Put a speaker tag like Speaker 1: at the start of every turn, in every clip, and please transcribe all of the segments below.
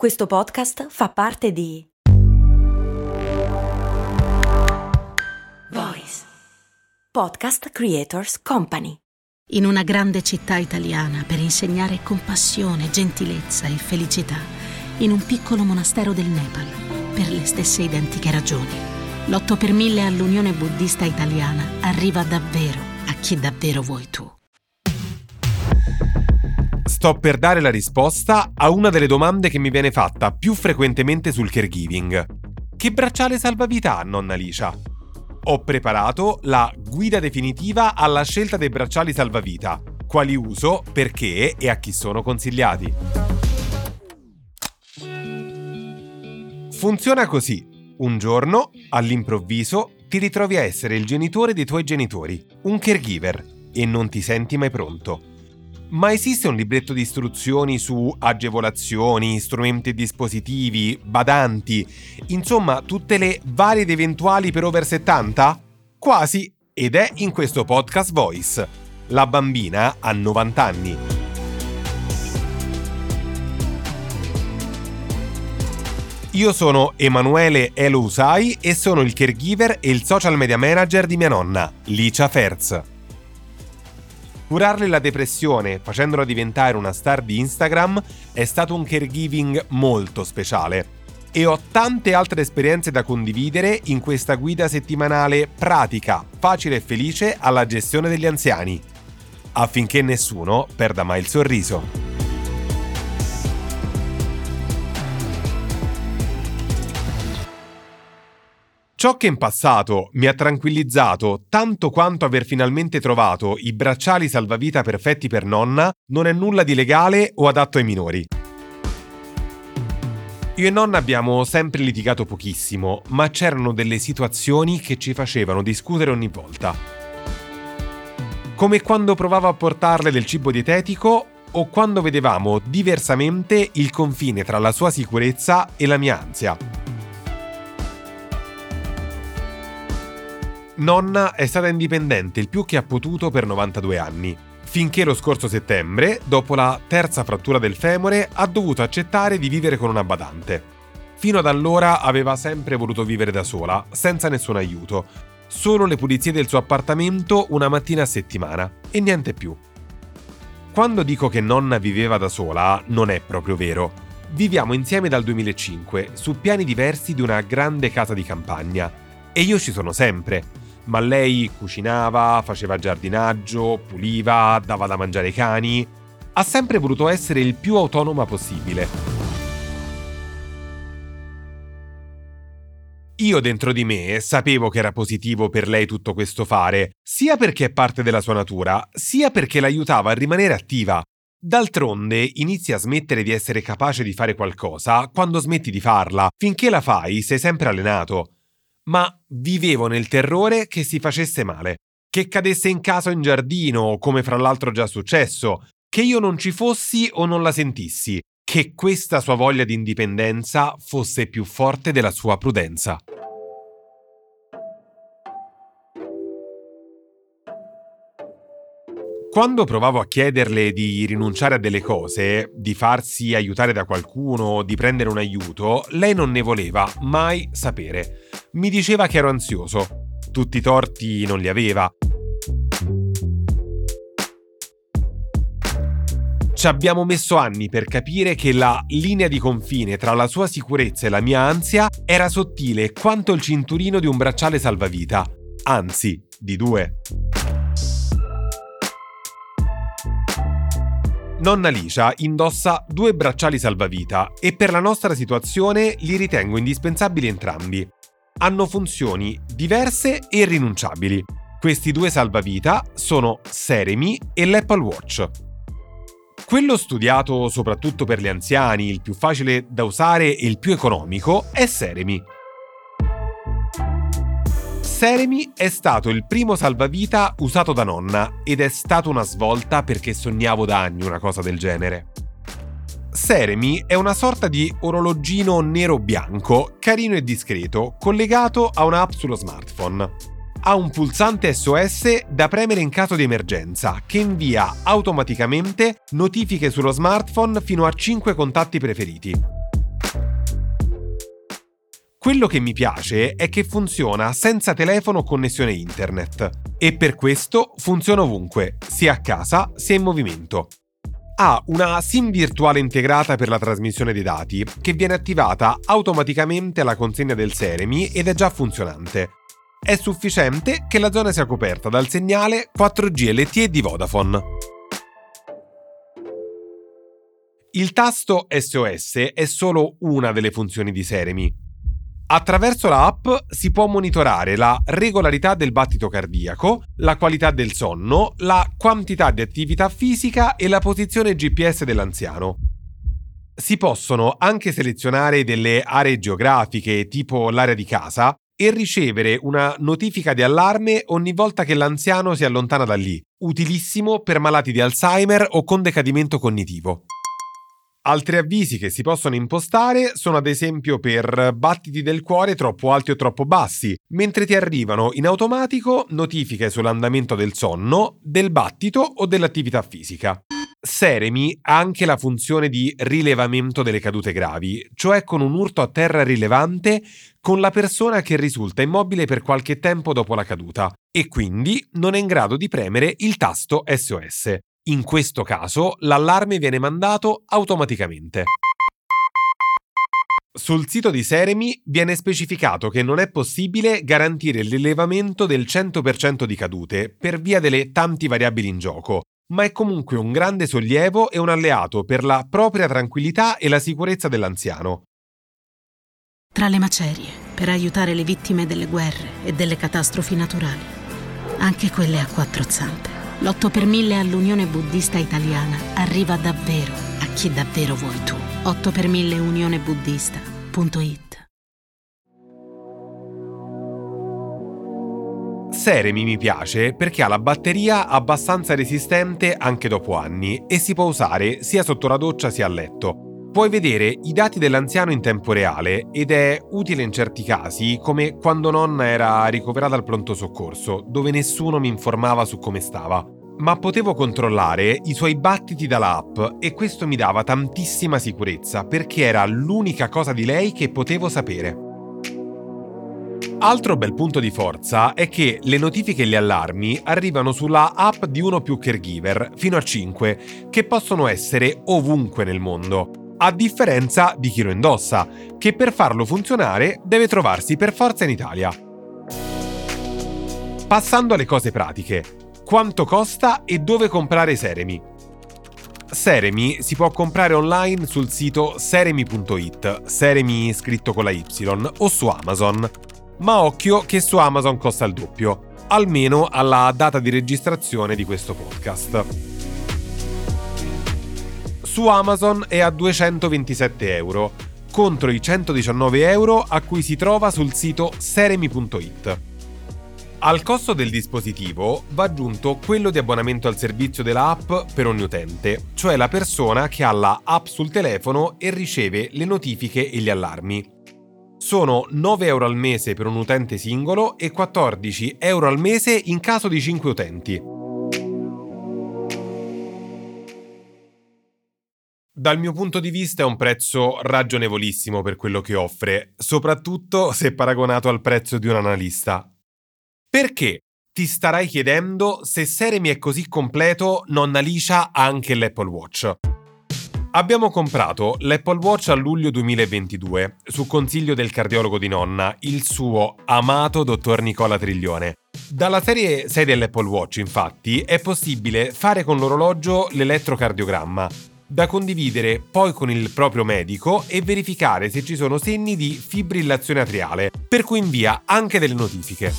Speaker 1: Questo podcast fa parte di Voice Podcast Creators Company.
Speaker 2: In una grande città italiana per insegnare compassione, gentilezza e felicità, in un piccolo monastero del Nepal, per le stesse identiche ragioni. L'8 per 1000 all'Unione Buddista Italiana arriva davvero a chi davvero vuoi tu.
Speaker 3: Sto per dare la risposta a una delle domande che mi viene fatta più frequentemente sul caregiving. Che bracciale salvavita ha nonna Alicia? Ho preparato la guida definitiva alla scelta dei bracciali salvavita, quali uso, perché e a chi sono consigliati. Funziona così. Un giorno, all'improvviso, ti ritrovi a essere il genitore dei tuoi genitori, un caregiver, e non ti senti mai pronto. Ma esiste un libretto di istruzioni su agevolazioni, strumenti e dispositivi, badanti, insomma tutte le varie ed eventuali per over 70? Quasi, ed è in questo podcast Voice. La bambina ha 90 anni. Io sono Emanuele Elo Usai e sono il caregiver e il social media manager di mia nonna, Licia Ferz. Curarle la depressione facendola diventare una star di Instagram è stato un caregiving molto speciale e ho tante altre esperienze da condividere in questa guida settimanale pratica, facile e felice alla gestione degli anziani, affinché nessuno perda mai il sorriso. Ciò che in passato mi ha tranquillizzato tanto quanto aver finalmente trovato i bracciali salvavita perfetti per nonna non è nulla di legale o adatto ai minori. Io e nonna abbiamo sempre litigato pochissimo, ma c'erano delle situazioni che ci facevano discutere ogni volta. Come quando provavo a portarle del cibo dietetico o quando vedevamo diversamente il confine tra la sua sicurezza e la mia ansia. Nonna è stata indipendente il più che ha potuto per 92 anni, finché lo scorso settembre, dopo la terza frattura del femore, ha dovuto accettare di vivere con una badante. Fino ad allora aveva sempre voluto vivere da sola, senza nessun aiuto, solo le pulizie del suo appartamento una mattina a settimana e niente più. Quando dico che nonna viveva da sola, non è proprio vero. Viviamo insieme dal 2005, su piani diversi di una grande casa di campagna. E io ci sono sempre, ma lei cucinava, faceva giardinaggio, puliva, dava da mangiare ai cani. Ha sempre voluto essere il più autonoma possibile. Io dentro di me sapevo che era positivo per lei tutto questo fare, sia perché è parte della sua natura, sia perché l'aiutava a rimanere attiva. D'altronde inizi a smettere di essere capace di fare qualcosa quando smetti di farla. Finché la fai sei sempre allenato ma vivevo nel terrore che si facesse male, che cadesse in casa o in giardino, come fra l'altro già successo, che io non ci fossi o non la sentissi, che questa sua voglia di indipendenza fosse più forte della sua prudenza. Quando provavo a chiederle di rinunciare a delle cose, di farsi aiutare da qualcuno, di prendere un aiuto, lei non ne voleva mai sapere. Mi diceva che ero ansioso. Tutti i torti non li aveva. Ci abbiamo messo anni per capire che la linea di confine tra la sua sicurezza e la mia ansia era sottile quanto il cinturino di un bracciale salvavita. Anzi, di due. Nonna Licia indossa due bracciali salvavita e per la nostra situazione li ritengo indispensabili entrambi. Hanno funzioni diverse e irrinunciabili. Questi due salvavita sono Seremi e l'Apple Watch. Quello studiato soprattutto per gli anziani, il più facile da usare e il più economico, è Seremi. Seremi è stato il primo salvavita usato da nonna ed è stata una svolta perché sognavo da anni una cosa del genere. Seremi è una sorta di orologino nero-bianco, carino e discreto, collegato a un'app sullo smartphone. Ha un pulsante SOS da premere in caso di emergenza, che invia automaticamente notifiche sullo smartphone fino a 5 contatti preferiti. Quello che mi piace è che funziona senza telefono o connessione internet e per questo funziona ovunque, sia a casa sia in movimento. Ha una SIM virtuale integrata per la trasmissione dei dati che viene attivata automaticamente alla consegna del Seremi ed è già funzionante. È sufficiente che la zona sia coperta dal segnale 4G LTE di Vodafone. Il tasto SOS è solo una delle funzioni di Seremi. Attraverso la app si può monitorare la regolarità del battito cardiaco, la qualità del sonno, la quantità di attività fisica e la posizione GPS dell'anziano. Si possono anche selezionare delle aree geografiche, tipo l'area di casa, e ricevere una notifica di allarme ogni volta che l'anziano si allontana da lì, utilissimo per malati di Alzheimer o con decadimento cognitivo. Altri avvisi che si possono impostare sono ad esempio per battiti del cuore troppo alti o troppo bassi, mentre ti arrivano in automatico notifiche sull'andamento del sonno, del battito o dell'attività fisica. Seremi ha anche la funzione di rilevamento delle cadute gravi, cioè con un urto a terra rilevante con la persona che risulta immobile per qualche tempo dopo la caduta e quindi non è in grado di premere il tasto SOS. In questo caso l'allarme viene mandato automaticamente. Sul sito di Seremi viene specificato che non è possibile garantire l'elevamento del 100% di cadute per via delle tanti variabili in gioco, ma è comunque un grande sollievo e un alleato per la propria tranquillità e la sicurezza dell'anziano.
Speaker 2: Tra le macerie, per aiutare le vittime delle guerre e delle catastrofi naturali, anche quelle a quattro zampe. L'8 per 1000 all'Unione Buddista Italiana arriva davvero a chi davvero vuoi tu. 8 per 1000 unionebuddista.it
Speaker 3: Seremi mi piace perché ha la batteria abbastanza resistente anche dopo anni e si può usare sia sotto la doccia sia a letto. Puoi vedere i dati dell'anziano in tempo reale ed è utile in certi casi, come quando nonna era ricoverata al pronto soccorso, dove nessuno mi informava su come stava. Ma potevo controllare i suoi battiti dall'app e questo mi dava tantissima sicurezza perché era l'unica cosa di lei che potevo sapere. Altro bel punto di forza è che le notifiche e gli allarmi arrivano sulla app di uno più caregiver, fino a 5, che possono essere ovunque nel mondo, a differenza di chi lo indossa, che per farlo funzionare deve trovarsi per forza in Italia. Passando alle cose pratiche, quanto costa e dove comprare Seremi? Seremi si può comprare online sul sito seremi.it, Seremi scritto con la Y, o su Amazon ma occhio che su Amazon costa il doppio, almeno alla data di registrazione di questo podcast. Su Amazon è a 227 euro, contro i 119 euro a cui si trova sul sito seremi.it. Al costo del dispositivo va aggiunto quello di abbonamento al servizio della app per ogni utente, cioè la persona che ha la app sul telefono e riceve le notifiche e gli allarmi. Sono 9 euro al mese per un utente singolo e 14 euro al mese in caso di 5 utenti. Dal mio punto di vista è un prezzo ragionevolissimo per quello che offre, soprattutto se paragonato al prezzo di un analista. Perché? Ti starai chiedendo se Seremi è così completo, nonna Licia ha anche l'Apple Watch. Abbiamo comprato l'Apple Watch a luglio 2022, su consiglio del cardiologo di nonna, il suo amato dottor Nicola Triglione. Dalla serie 6 dell'Apple Watch, infatti, è possibile fare con l'orologio l'elettrocardiogramma, da condividere poi con il proprio medico e verificare se ci sono segni di fibrillazione atriale, per cui invia anche delle notifiche.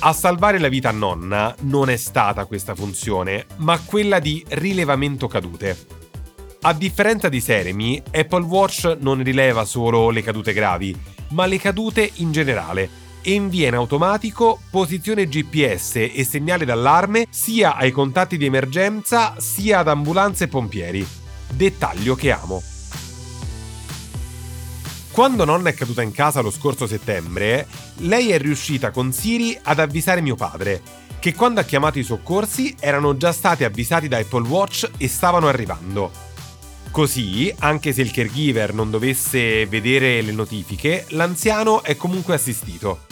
Speaker 3: A salvare la vita a nonna non è stata questa funzione, ma quella di rilevamento cadute. A differenza di Seremi, Apple Watch non rileva solo le cadute gravi, ma le cadute in generale invia in automatico posizione GPS e segnale d'allarme sia ai contatti di emergenza sia ad ambulanze e pompieri. Dettaglio che amo. Quando nonna è caduta in casa lo scorso settembre, lei è riuscita con Siri ad avvisare mio padre, che quando ha chiamato i soccorsi erano già stati avvisati da Apple Watch e stavano arrivando. Così, anche se il caregiver non dovesse vedere le notifiche, l'anziano è comunque assistito.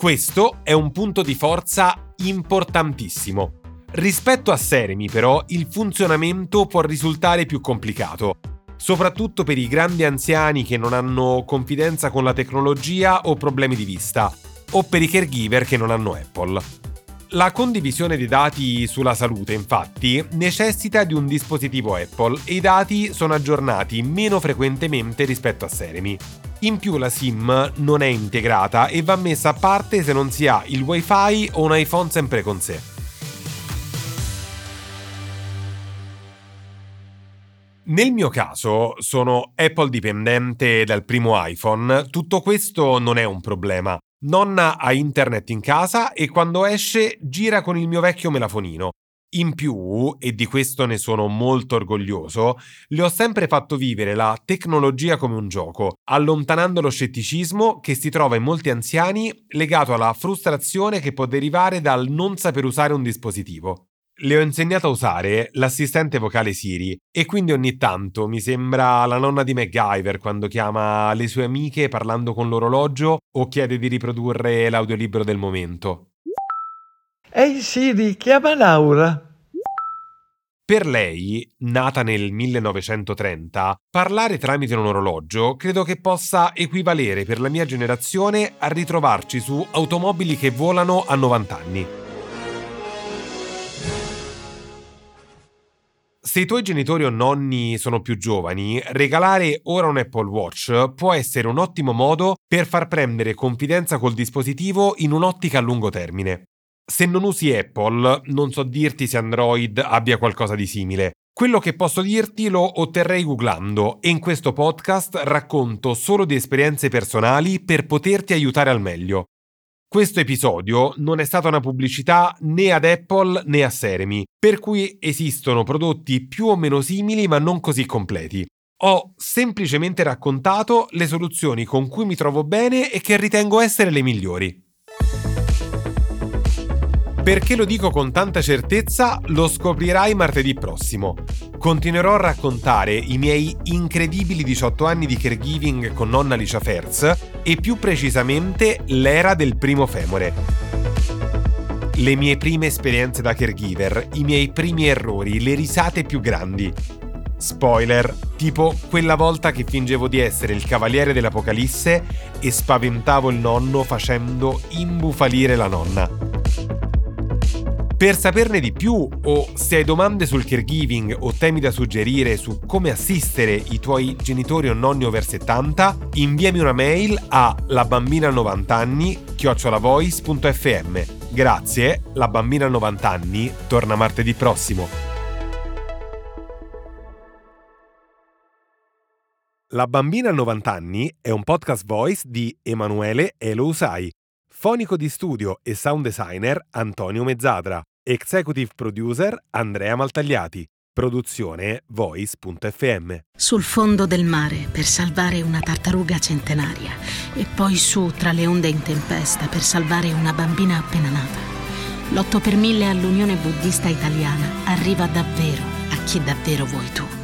Speaker 3: Questo è un punto di forza importantissimo. Rispetto a Seremi, però, il funzionamento può risultare più complicato, soprattutto per i grandi anziani che non hanno confidenza con la tecnologia o problemi di vista, o per i caregiver che non hanno Apple. La condivisione dei dati sulla salute, infatti, necessita di un dispositivo Apple e i dati sono aggiornati meno frequentemente rispetto a Seremi. In più la SIM non è integrata e va messa a parte se non si ha il WiFi o un iPhone sempre con sé. Nel mio caso sono Apple dipendente dal primo iPhone, tutto questo non è un problema. Nonna ha internet in casa e quando esce gira con il mio vecchio melafonino. In più, e di questo ne sono molto orgoglioso, le ho sempre fatto vivere la tecnologia come un gioco, allontanando lo scetticismo che si trova in molti anziani legato alla frustrazione che può derivare dal non saper usare un dispositivo. Le ho insegnato a usare l'assistente vocale Siri e quindi ogni tanto mi sembra la nonna di MacGyver quando chiama le sue amiche parlando con l'orologio o chiede di riprodurre l'audiolibro del momento.
Speaker 4: Ehi Siri, chiama Laura.
Speaker 3: Per lei, nata nel 1930, parlare tramite un orologio credo che possa equivalere per la mia generazione a ritrovarci su automobili che volano a 90 anni. Se i tuoi genitori o nonni sono più giovani, regalare ora un Apple Watch può essere un ottimo modo per far prendere confidenza col dispositivo in un'ottica a lungo termine. Se non usi Apple, non so dirti se Android abbia qualcosa di simile. Quello che posso dirti lo otterrei googlando e in questo podcast racconto solo di esperienze personali per poterti aiutare al meglio. Questo episodio non è stata una pubblicità né ad Apple né a Seremi, per cui esistono prodotti più o meno simili ma non così completi. Ho semplicemente raccontato le soluzioni con cui mi trovo bene e che ritengo essere le migliori. Perché lo dico con tanta certezza, lo scoprirai martedì prossimo. Continuerò a raccontare i miei incredibili 18 anni di caregiving con nonna Alicia Ferz e più precisamente l'era del primo femore. Le mie prime esperienze da caregiver, i miei primi errori, le risate più grandi. Spoiler, tipo quella volta che fingevo di essere il cavaliere dell'Apocalisse e spaventavo il nonno facendo imbufalire la nonna. Per saperne di più o se hai domande sul caregiving o temi da suggerire su come assistere i tuoi genitori o nonni over 70, inviami una mail a labambina90anni chiocciolavoice.fm. Grazie, la bambina 90 anni torna martedì prossimo. La bambina 90 anni è un podcast voice di Emanuele Elo Usai, fonico di studio e sound designer Antonio Mezzadra. Executive producer Andrea Maltagliati. Produzione voice.fm.
Speaker 2: Sul fondo del mare per salvare una tartaruga centenaria e poi su tra le onde in tempesta per salvare una bambina appena nata. L'8 per 1000 all'Unione Buddista Italiana arriva davvero a chi davvero vuoi tu.